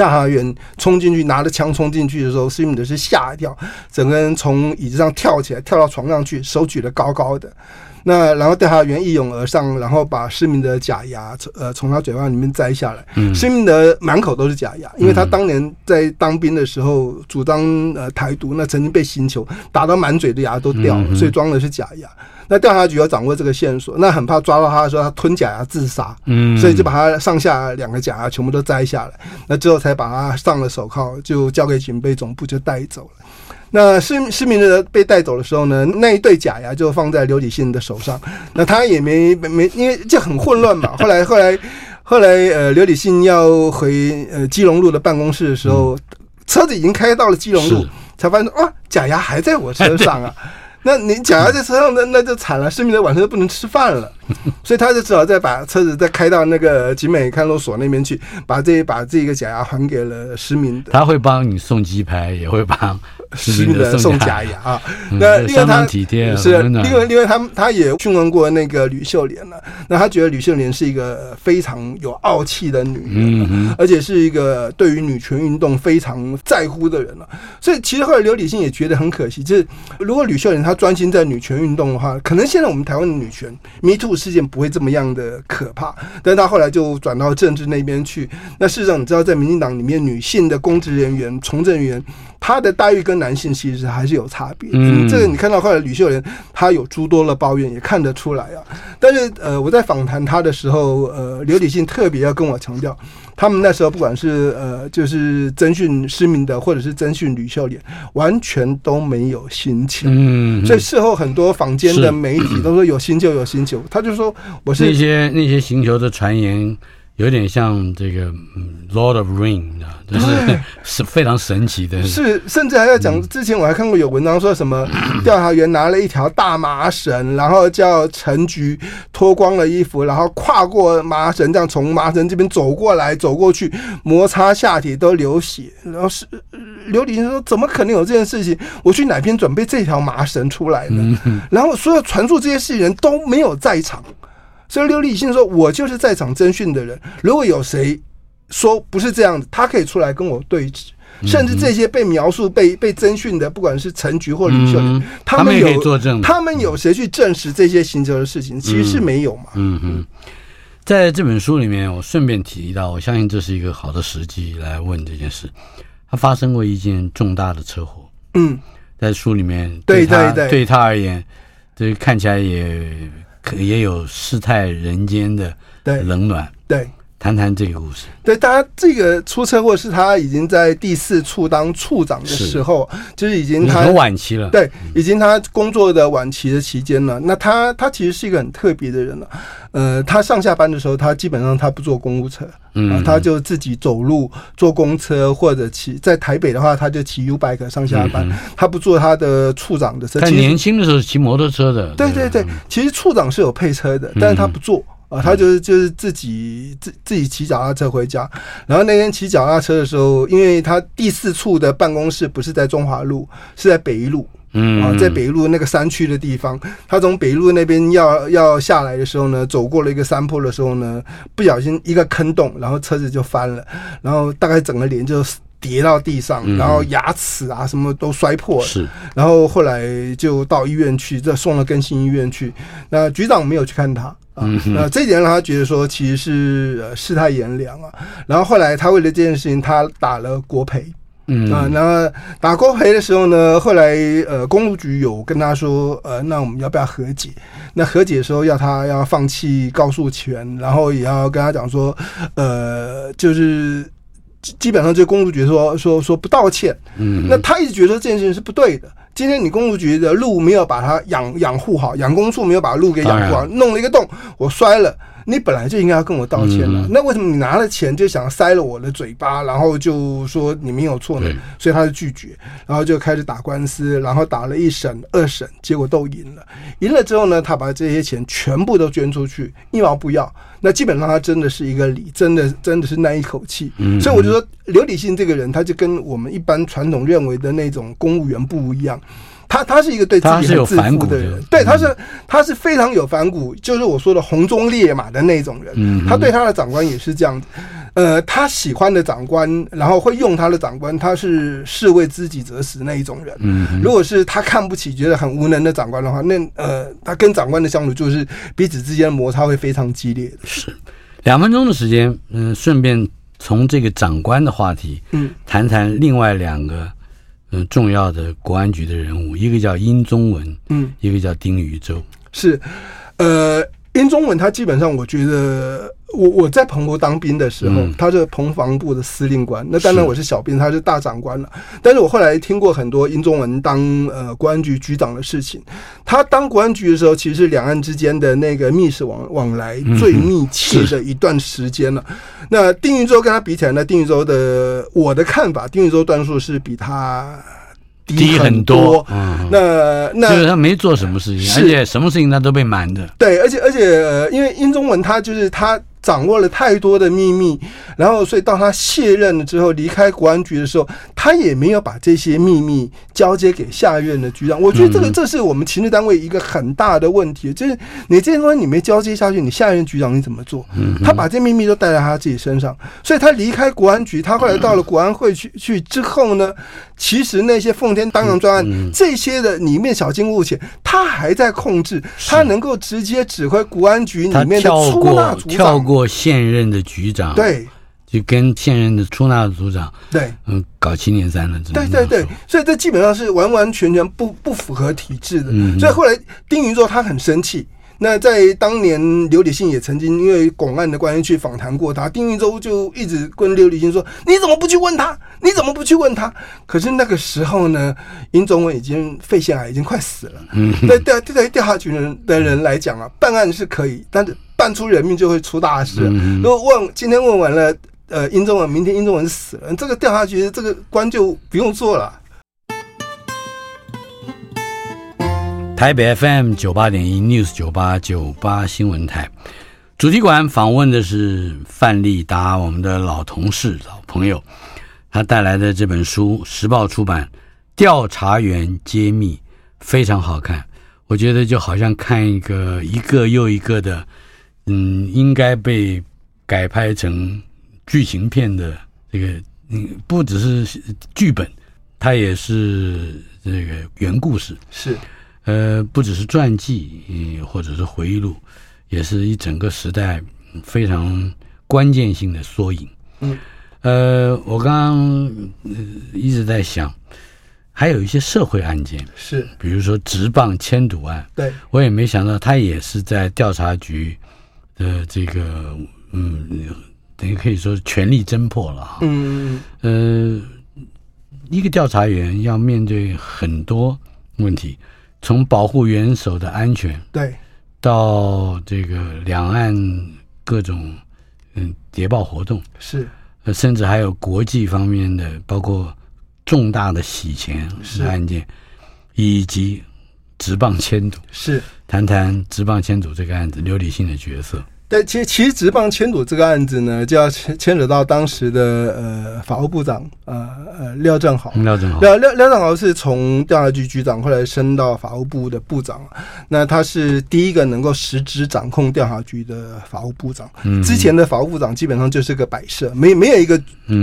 大查员冲进去，拿着枪冲进去的时候，施明德是吓一跳，整个人从椅子上跳起来，跳到床上去，手举得高高的。那然后调查员一拥而上，然后把施明德假牙从呃从他嘴巴里面摘下来。嗯，施明德满口都是假牙，因为他当年在当兵的时候主张呃台独，那曾经被刑求打到满嘴的牙都掉了，所以装的是假牙。那调查局要掌握这个线索，那很怕抓到他的时候，他吞假牙自杀，嗯，所以就把他上下两个假牙全部都摘下来，那之后才把他上了手铐，就交给警备总部就带走了。那施施明德被带走的时候呢，那一对假牙就放在刘礼信的手上，那他也没没因为就很混乱嘛。<laughs> 后来后来后来呃，刘礼信要回呃基隆路的办公室的时候，车子已经开到了基隆路，才发现说啊，假牙还在我车上啊。那你假牙在车上，那那就惨了，市民的晚上就不能吃饭了，<laughs> 所以他就只好再把车子再开到那个集美看守所那边去，把这把这个假牙还给了施明德。他会帮你送鸡排，也会帮。施明德送假牙啊，嗯、那因为他体贴是，另外另外他他也询问过那个吕秀莲了，那他觉得吕秀莲是一个非常有傲气的女人，而且是一个对于女权运动非常在乎的人了，所以其实后来刘理信也觉得很可惜，就是如果吕秀莲她专心在女权运动的话，可能现在我们台湾的女权 Me Too 事件不会这么样的可怕，但是他后来就转到政治那边去，那事实上你知道，在民进党里面，女性的公职人员、从政人员。他的待遇跟男性其实还是有差别，嗯，这个你看到后来吕秀莲他有诸多的抱怨，也看得出来啊。但是呃，我在访谈他的时候，呃，刘礼信特别要跟我强调，他们那时候不管是呃，就是征询施明德，或者是征询吕秀莲，完全都没有心求。嗯，所以事后很多坊间的媒体都说有心求，有心求，他就说我是那些那些星球的传言。有点像这个《Lord of Ring》啊，就是 <laughs> 是非常神奇的。是，甚至还要讲，之前我还看过有文章说什么，<laughs> 调查员拿了一条大麻绳，然后叫陈菊脱光了衣服，然后跨过麻绳，这样从麻绳这边走过来，走过去，摩擦下体都流血。然后是刘礼信说：“怎么可能有这件事情？我去哪边准备这条麻绳出来呢？”然后所有传述这些事情人都没有在场。所以刘立新说：“我就是在场侦讯的人。如果有谁说不是这样子，他可以出来跟我对质。甚至这些被描述、被被侦讯的，不管是陈局或吕秀莲、嗯，他们有作证，他们有谁去证实这些行车的事情？其实是没有嘛。嗯嗯，在这本书里面，我顺便提到，我相信这是一个好的时机来问这件事。他发生过一件重大的车祸。嗯，在书里面，对对对，对他而言，这看起来也。”可也有世态人间的冷暖，对，对，谈谈这个故事。对，他这个出车祸是他已经在第四处当处长的时候，是就是已经他很晚期了，对，已经他工作的晚期的期间了。那他他其实是一个很特别的人了。呃，他上下班的时候，他基本上他不坐公务车，嗯、啊，他就自己走路坐公车或者骑。在台北的话，他就骑 U bike 上下班，嗯，他不坐他的处长的车。他年轻的时候骑摩托车的，对对对，其实处长是有配车的，但是他不坐。嗯啊，他就是就是自己自自己骑脚踏车回家，然后那天骑脚踏车的时候，因为他第四处的办公室不是在中华路，是在北一路，嗯，啊，在北一路那个山区的地方，他从北一路那边要要下来的时候呢，走过了一个山坡的时候呢，不小心一个坑洞，然后车子就翻了，然后大概整个脸就跌到地上，然后牙齿啊什么都摔破了，是，然后后来就到医院去，这送了更新医院去，那局长没有去看他。嗯，那这一点让他觉得说，其实是呃世态炎凉啊。然后后来他为了这件事情，他打了国赔。嗯啊，然后打国赔的时候呢，后来呃公路局有跟他说，呃，那我们要不要和解？那和解的时候要他要放弃告诉权，然后也要跟他讲说，呃，就是基本上这公路局说说说不道歉。嗯，那他一直觉得这件事情是不对的。今天你公路局的路没有把它养养护好，养工处没有把路给养护好，弄了一个洞，我摔了。你本来就应该要跟我道歉了。那为什么你拿了钱就想塞了我的嘴巴，然后就说你没有错呢？所以他就拒绝，然后就开始打官司，然后打了一审、二审，结果都赢了。赢了之后呢，他把这些钱全部都捐出去，一毛不要。那基本上他真的是一个理，真的真的是那一口气。所以我就说，刘理信这个人，他就跟我们一般传统认为的那种公务员不一样。他他是一个对自己很自负的人，对，他是他是非常有反骨，就是我说的红中烈马的那种人。他对他的长官也是这样子，呃，他喜欢的长官，然后会用他的长官，他是士为知己者死那一种人。如果是他看不起、觉得很无能的长官的话，那呃，他跟长官的相处就是彼此之间的摩擦会非常激烈的。是两分钟的时间，嗯，顺便从这个长官的话题，嗯，谈谈另外两个。嗯，重要的国安局的人物，一个叫殷宗文，嗯，一个叫丁禹洲，是，呃，殷宗文他基本上，我觉得。我我在澎湖当兵的时候，嗯、他是澎防部的司令官。那当然我是小兵，他是大长官了。但是我后来听过很多殷宗文当呃国安局局长的事情。他当国安局的时候，其实两岸之间的那个密使往往来最密切的一段时间了。嗯、那丁宇洲跟他比起来呢，丁宇洲的我的看法，丁宇洲段数是比他。低很多，嗯，那那就是他没做什么事情，而且什么事情他都被瞒着。对，而且而且，呃，因为殷宗文他就是他。掌握了太多的秘密，然后所以到他卸任了之后，离开国安局的时候，他也没有把这些秘密交接给下任的局长。我觉得这个这是我们情治单位一个很大的问题，就是你这些东西你没交接下去，你下任局长你怎么做？他把这些秘密都带在他自己身上，所以他离开国安局，他后来到了国安会去去之后呢，其实那些奉天当阳专案这些的里面小金物钱，他还在控制，他能够直接指挥国安局里面的出纳组长。过现任的局长，对，就跟现任的出纳组长，对，嗯，搞七年三了，对对对，所以这基本上是完完全全不不符合体制的。嗯、所以后来丁云洲他很生气。那在当年，刘礼信也曾经因为广案的关系去访谈过他，丁宇洲就一直跟刘礼信说：“你怎么不去问他？你怎么不去问他？”可是那个时候呢，殷宗文已经肺腺癌，已经快死了。嗯，对对对，调查局人的人来讲啊，办案是可以，但是办出人命就会出大事。如果问今天问完了，呃，殷宗文，明天殷宗文死了，这个调查局这个官就不用做了。台北 FM 九八点一 News 九八九八新闻台，主题馆访问的是范立达，我们的老同事、老朋友，他带来的这本书，时报出版《调查员揭秘》，非常好看。我觉得就好像看一个一个又一个的，嗯，应该被改拍成剧情片的这个，嗯，不只是剧本，它也是这个原故事，是。呃，不只是传记，嗯，或者是回忆录，也是一整个时代非常关键性的缩影。嗯，呃，我刚刚一直在想，还有一些社会案件，是，比如说职棒签赌案，对，我也没想到他也是在调查局的这个，嗯，等于可以说是全力侦破了哈。嗯，呃，一个调查员要面对很多问题。从保护元首的安全，对，到这个两岸各种嗯谍报活动是，呃，甚至还有国际方面的，包括重大的洗钱是。案件，以及直棒迁赌是，谈谈直棒迁赌这个案子，刘理性的角色。对，其实其实职棒签赌这个案子呢，就要牵牵扯到当时的呃法务部长呃呃廖正豪。廖正豪，廖廖廖正豪是从调查局局长，后来升到法务部的部长。那他是第一个能够实质掌控调查局的法务部长。嗯，之前的法务部长基本上就是个摆设，没没有一个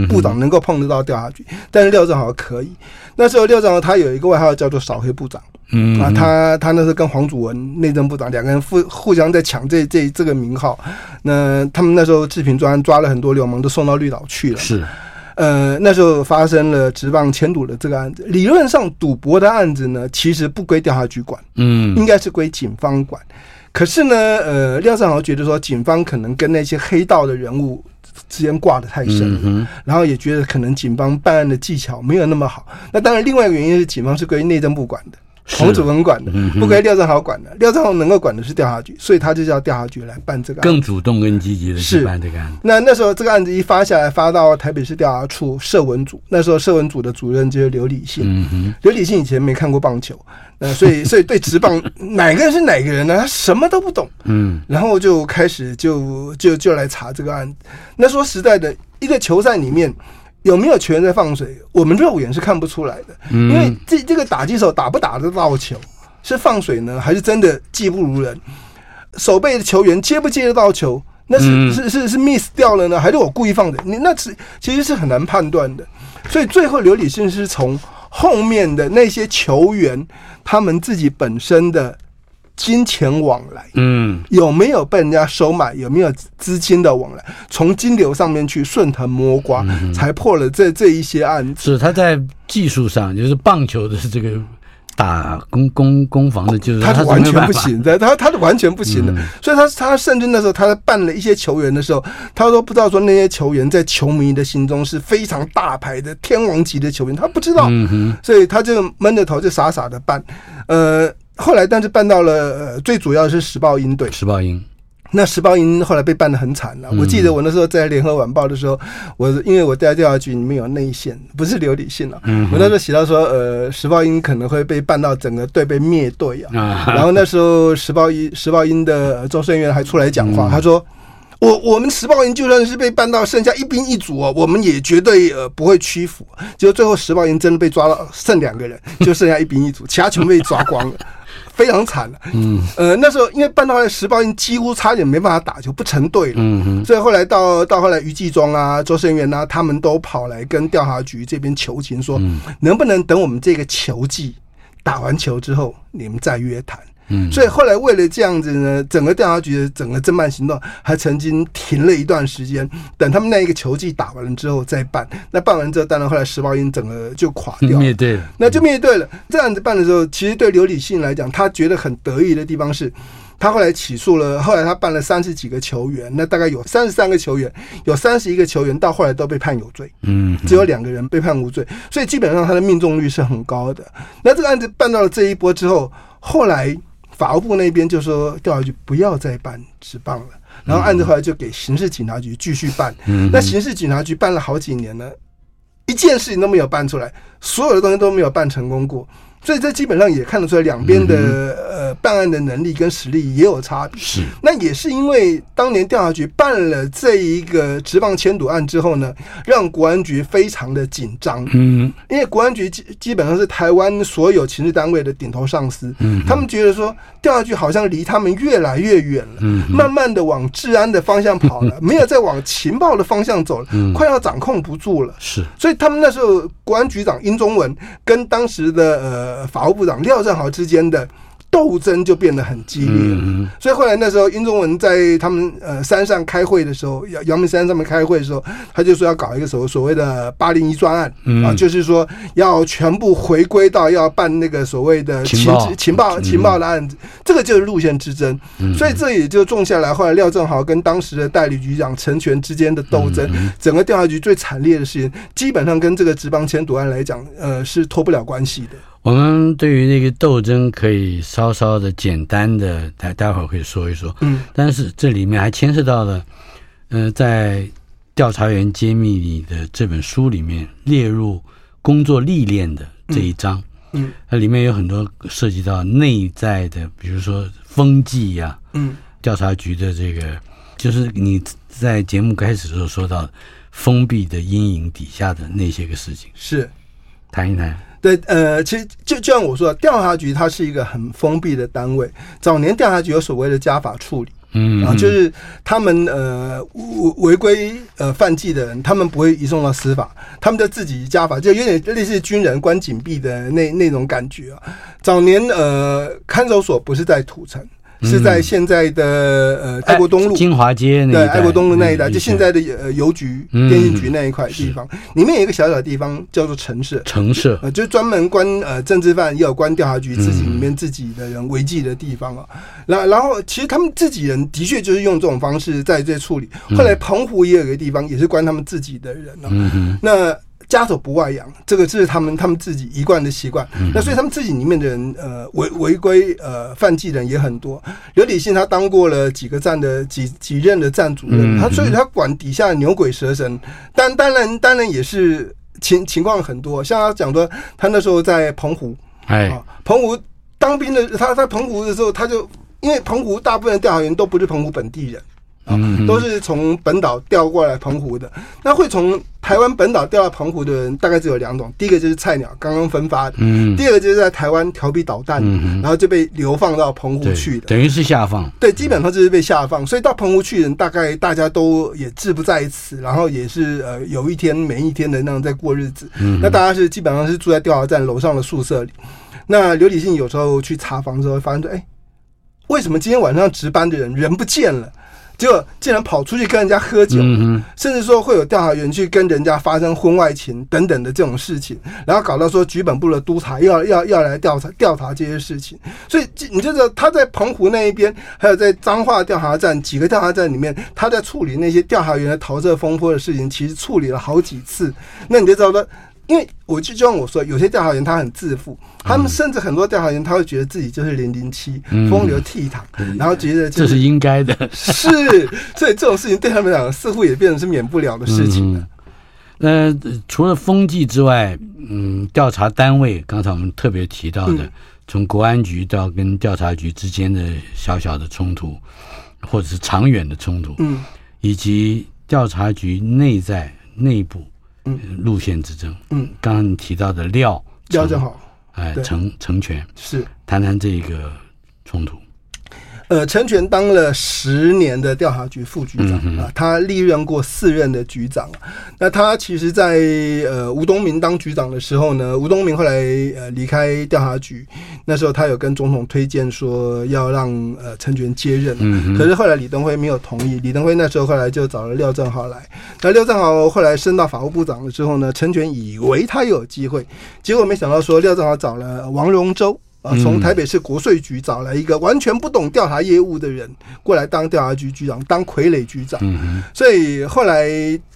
部长能够碰得到调查局。嗯、但是廖正豪可以。那时候廖正豪他有一个外号叫做“扫黑部长”。嗯啊，他他那时候跟黄祖文内政部长两个人互互相在抢这这这个名号。那他们那时候治平专抓了很多流氓，都送到绿岛去了。是，呃，那时候发生了职棒签赌的这个案子。理论上，赌博的案子呢，其实不归调查局管，嗯，应该是归警方管。可是呢，呃，廖尚豪觉得说，警方可能跟那些黑道的人物之间挂的太深了，嗯、然后也觉得可能警方办案的技巧没有那么好。那当然，另外一个原因是警方是归内政部管的。洪祖文管的，不归廖正豪管的。廖正豪能够管的是调查局，所以他就叫调查局来办这个案子，更主动、更积极的去办这个案子。那那时候这个案子一发下来，发到台北市调查处社文组，那时候社文组的主任就是刘理信。嗯哼，刘礼信以前没看过棒球，那，所以 <laughs> 所以对职棒哪个人是哪个人呢？他什么都不懂。嗯，然后就开始就就就来查这个案子。那说实在的，一个球赛里面。有没有球员在放水？我们肉眼是看不出来的，因为这这个打击手打不打得到球，是放水呢，还是真的技不如人？守备的球员接不接得到球？那是是是是 miss 掉了呢，还是我故意放的？你那是其实是很难判断的。所以最后刘礼信是从后面的那些球员他们自己本身的。金钱往来，嗯，有没有被人家收买？有没有资金的往来？从金流上面去顺藤摸瓜，嗯、才破了这这一些案子。是他在技术上，就是棒球的这个打攻攻攻防的，就是他，他完全不行的，他他是完全不行的。嗯、所以他他甚至那时候他在办了一些球员的时候，他都不知道说那些球员在球迷的心中是非常大牌的天王级的球员，他不知道，所以他就闷着头就傻傻的办，呃。后来，但是办到了，呃，最主要的是时报鹰队。时报鹰，那时报鹰后来被办的很惨了。嗯、我记得我那时候在联合晚报的时候，我因为我在调查局里面有内线，不是刘理信了。嗯，我那时候写到说，呃，时报鹰可能会被办到整个队被灭队啊。啊然后那时候时报鹰时报鹰的周胜元还出来讲话，嗯、他说。我我们时报鹰就算是被办到剩下一兵一卒哦，我们也绝对呃不会屈服。结果最后时报鹰真的被抓到剩两个人，就剩下一兵一卒，其他全被抓光了，非常惨了。嗯，呃，那时候因为办到后来时报鹰几乎差点没办法打球，不成队了。嗯哼，所以后来到到后来于继庄啊、周生元啊，他们都跑来跟调查局这边求情，说能不能等我们这个球季打完球之后，你们再约谈。嗯，所以后来为了这样子呢，整个调查局的整个侦办行动还曾经停了一段时间，等他们那一个球季打完了之后再办。那办完之后，当然后来时报鹰整个就垮掉了，灭队了，那就灭队了。这样子办的时候，其实对刘理信来讲，他觉得很得意的地方是，他后来起诉了，后来他办了三十几个球员，那大概有三十三个球员，有三十一个球员到后来都被判有罪，嗯，只有两个人被判无罪，所以基本上他的命中率是很高的。那这个案子办到了这一波之后，后来。法务部那边就说调查局不要再办职棒了，然后案子后来就给刑事警察局继续办。那刑事警察局办了好几年呢，一件事情都没有办出来，所有的东西都没有办成功过。所以这基本上也看得出来，两边的呃办案的能力跟实力也有差别。是，那也是因为当年调查局办了这一个职棒迁赌案之后呢，让国安局非常的紧张。嗯，因为国安局基基本上是台湾所有情治单位的顶头上司。嗯，他们觉得说调查局好像离他们越来越远了，嗯，慢慢的往治安的方向跑了，<laughs> 没有再往情报的方向走了，快要掌控不住了。是，所以他们那时候国安局长殷宗文跟当时的呃。法务部长廖正豪之间的斗争就变得很激烈，嗯、所以后来那时候，殷宗文在他们呃山上开会的时候，阳阳明山上面开会的时候，他就说要搞一个所所谓的八零一专案、嗯、啊，就是说要全部回归到要办那个所谓的情报情报。情报的案子，嗯、这个就是路线之争，嗯、所以这也就种下来。后来廖正豪跟当时的代理局长陈全之间的斗争，嗯、整个调查局最惨烈的事情，基本上跟这个职棒签赌案来讲，呃，是脱不了关系的。我们对于那个斗争可以稍稍的简单的待待会儿可以说一说，嗯，但是这里面还牵涉到了，呃，在调查员揭秘里的这本书里面列入工作历练的这一章，嗯，它里面有很多涉及到内在的，比如说风纪呀，嗯，调查局的这个，就是你在节目开始的时候说到封闭的阴影底下的那些个事情，是。谈一谈。对，呃，其实就就像我说，调查局它是一个很封闭的单位。早年调查局有所谓的家法处理，嗯，啊，就是他们呃违违规呃犯纪的人，他们不会移送到司法，他们就自己家法，就有点类似军人关禁闭的那那种感觉啊。早年呃看守所不是在土城。是在现在的呃爱国东路。金华街那对爱国东路那一带，就现在的呃邮局、电信局那一块地方，里面有一个小小的地方叫做城市。城市。呃，就专门关呃政治犯，也有关调查局自己里面自己的人违纪的地方啊。然然后，其实他们自己人的确就是用这种方式在这处理。后来澎湖也有一个地方，也是关他们自己的人啊。那家丑不外扬，这个是他们他们自己一贯的习惯。嗯、那所以他们自己里面的人，呃，违违规呃犯纪人也很多。刘理信他当过了几个站的几几任的站主任，嗯、他所以他管底下牛鬼蛇神。但当然当然也是情情况很多，像他讲说，他那时候在澎湖，哎、啊，澎湖当兵的，他在澎湖的时候，他就因为澎湖大部分的调查员都不是澎湖本地人。嗯，都是从本岛调过来澎湖的。那会从台湾本岛调到澎湖的人，大概只有两种。第一个就是菜鸟，刚刚分发的。嗯。第二个就是在台湾调皮捣蛋，然后就被流放到澎湖去的。等于是下放。对，基本上就是被下放。所以到澎湖去的人，大概大家都也志不在此，然后也是呃有一天每一天的那样在过日子。嗯。那大家是基本上是住在调查站楼上的宿舍里。那刘理信有时候去查房的时候，发现说：“哎，为什么今天晚上值班的人人不见了？”结果竟然跑出去跟人家喝酒，甚至说会有调查员去跟人家发生婚外情等等的这种事情，然后搞到说局本部的督察要要要来调查调查这些事情，所以你就知道他在澎湖那一边，还有在彰化调查站几个调查站里面，他在处理那些调查员的桃色风波的事情，其实处理了好几次，那你就知道说。因为我就就像我说，有些调查员他很自负，他们甚至很多调查员他会觉得自己就是零零七，风流倜傥，然后觉得这是应该的，是，所以这种事情对他们来讲似乎也变成是免不了的事情了。那除了风纪之外，嗯，调查单位刚才我们特别提到的，从国安局到跟调查局之间的小小的冲突，或者是长远的冲突，嗯，以及调查局内在内部。路线之争。嗯，刚刚你提到的廖廖正好，哎，成成全是。谈谈这个冲突。呃，陈全当了十年的调查局副局长啊，他历任过四任的局长。那他其实，在呃吴东明当局长的时候呢，吴东明后来呃离开调查局，那时候他有跟总统推荐说要让呃陈全接任，可是后来李登辉没有同意。李登辉那时候后来就找了廖正豪来，那廖正豪后来升到法务部长了之后呢，陈全以为他有机会，结果没想到说廖正豪找了王荣洲。啊，从台北市国税局找来一个完全不懂调查业务的人过来当调查局局长，当傀儡局长。所以后来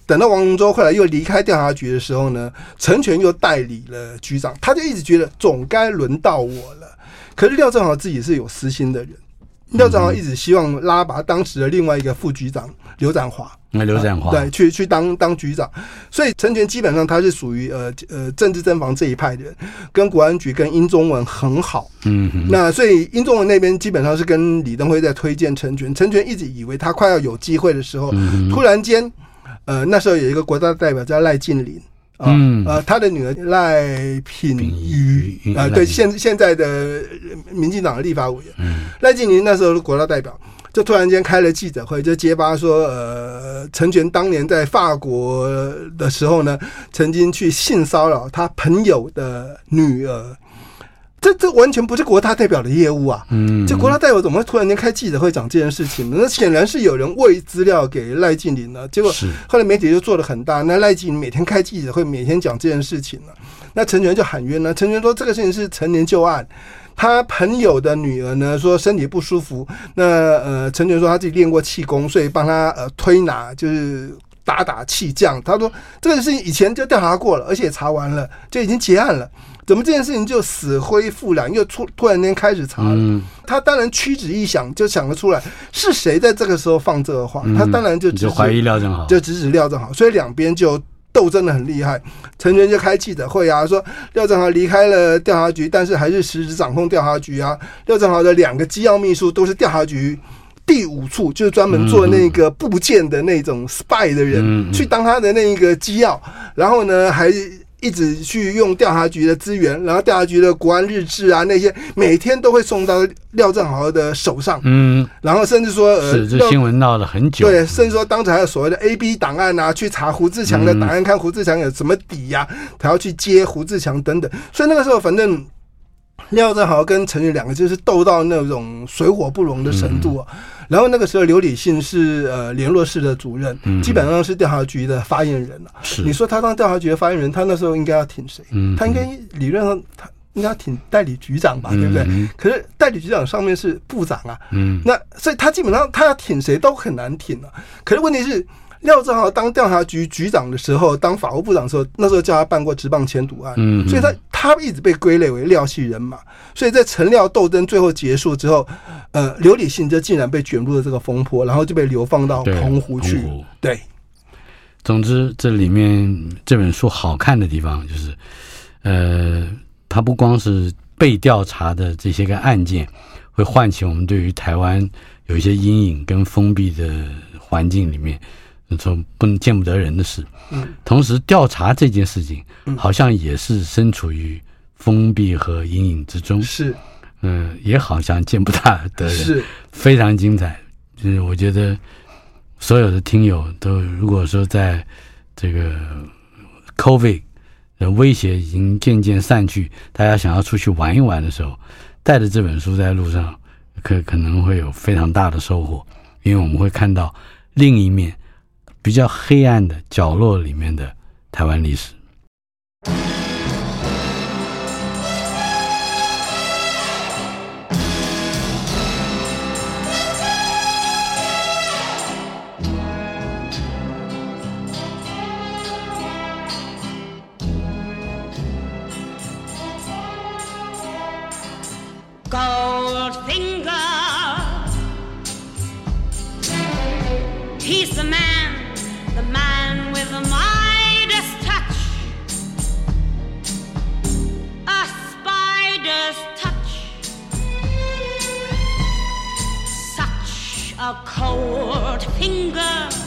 等到王龙洲后来又离开调查局的时候呢，陈全又代理了局长，他就一直觉得总该轮到我了。可是廖正豪自己是有私心的人。廖正豪一直希望拉拔当时的另外一个副局长刘展华，那刘展华。对去去当当局长，所以陈全基本上他是属于呃呃政治侦防这一派的人，跟国安局跟殷中文很好，嗯哼，那所以殷中文那边基本上是跟李登辉在推荐陈全，陈全一直以为他快要有机会的时候，嗯、突然间，呃那时候有一个国大代表叫赖静林。嗯，呃，他的女儿赖品妤啊，对，现现在的民进党的立法委员，嗯，赖静林那时候是国大代表，就突然间开了记者会，就揭发说，呃，陈全当年在法国的时候呢，曾经去性骚扰他朋友的女儿。这这完全不是国大代表的业务啊！嗯，这国大代表怎么会突然间开记者会讲这件事情呢？那显然是有人喂资料给赖静林了。结果后来媒体就做的很大，那赖静林每天开记者会，每天讲这件事情了。那陈全就喊冤了。陈全说这个事情是陈年旧案，他朋友的女儿呢说身体不舒服，那呃陈全说他自己练过气功，所以帮他呃推拿，就是打打气降。他说这个事情以前就调查过了，而且查完了，就已经结案了。怎么这件事情就死灰复燃，又突突然间开始查了？嗯、他当然屈指一想，就想得出来是谁在这个时候放这个话。嗯、他当然就只怀疑廖正豪，就指指廖正豪，所以两边就斗争的很厉害。陈全就开记者会啊，说廖正豪离开了调查局，但是还是实质掌控调查局啊。廖正豪的两个机要秘书都是调查局第五处，就是专门做那个部件的那种 spy 的人，嗯、去当他的那一个机要，然后呢还。一直去用调查局的资源，然后调查局的国安日志啊，那些每天都会送到廖正豪的手上。嗯，然后甚至说，呃，是这新闻闹了很久。对，甚至说当时还有所谓的 A B 档案啊，去查胡志强的档案，看胡志强有什么底呀、啊，他要去接胡志强等等。所以那个时候，反正廖正豪跟陈宇两个就是斗到那种水火不容的程度啊。然后那个时候，刘理信是呃联络室的主任，基本上是调查局的发言人了。是你说他当调查局的发言人，他那时候应该要挺谁？他应该理论上他应该要挺代理局长吧，对不对？可是代理局长上面是部长啊，嗯，那所以他基本上他要挺谁都很难挺了。可是问题是。廖正豪当调查局局长的时候，当法务部长的时候，那时候叫他办过职棒签赌案，嗯，所以他他一直被归类为廖系人马。所以在陈廖斗争最后结束之后，呃，刘李信就竟然被卷入了这个风波，然后就被流放到澎湖去。对，对总之这里面这本书好看的地方就是，呃，它不光是被调查的这些个案件，会唤起我们对于台湾有一些阴影跟封闭的环境里面。说不能见不得人的事，嗯，同时调查这件事情，好像也是身处于封闭和阴影之中，是，嗯，也好像见不大得人，是，非常精彩。就是我觉得所有的听友都，如果说在这个 COVID 的威胁已经渐渐散去，大家想要出去玩一玩的时候，带着这本书在路上，可可能会有非常大的收获，因为我们会看到另一面。比较黑暗的角落里面的台湾历史。a cold finger.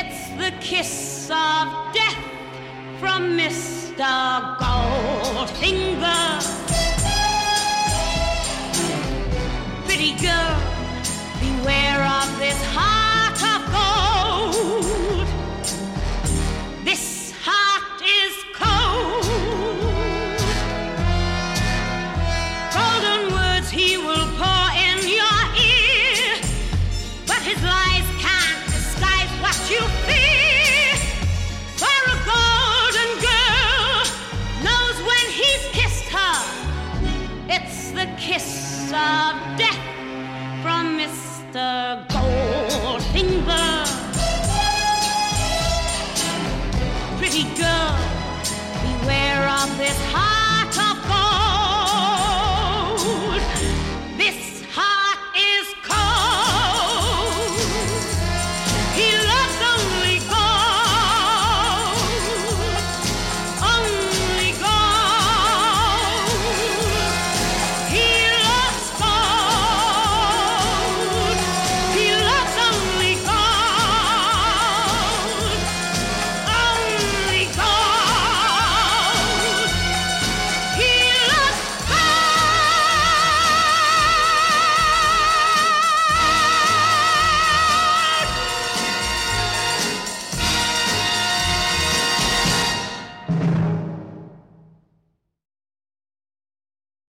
It's the kiss of death from Mr. Goldfinger. Pretty girl, beware of this heart.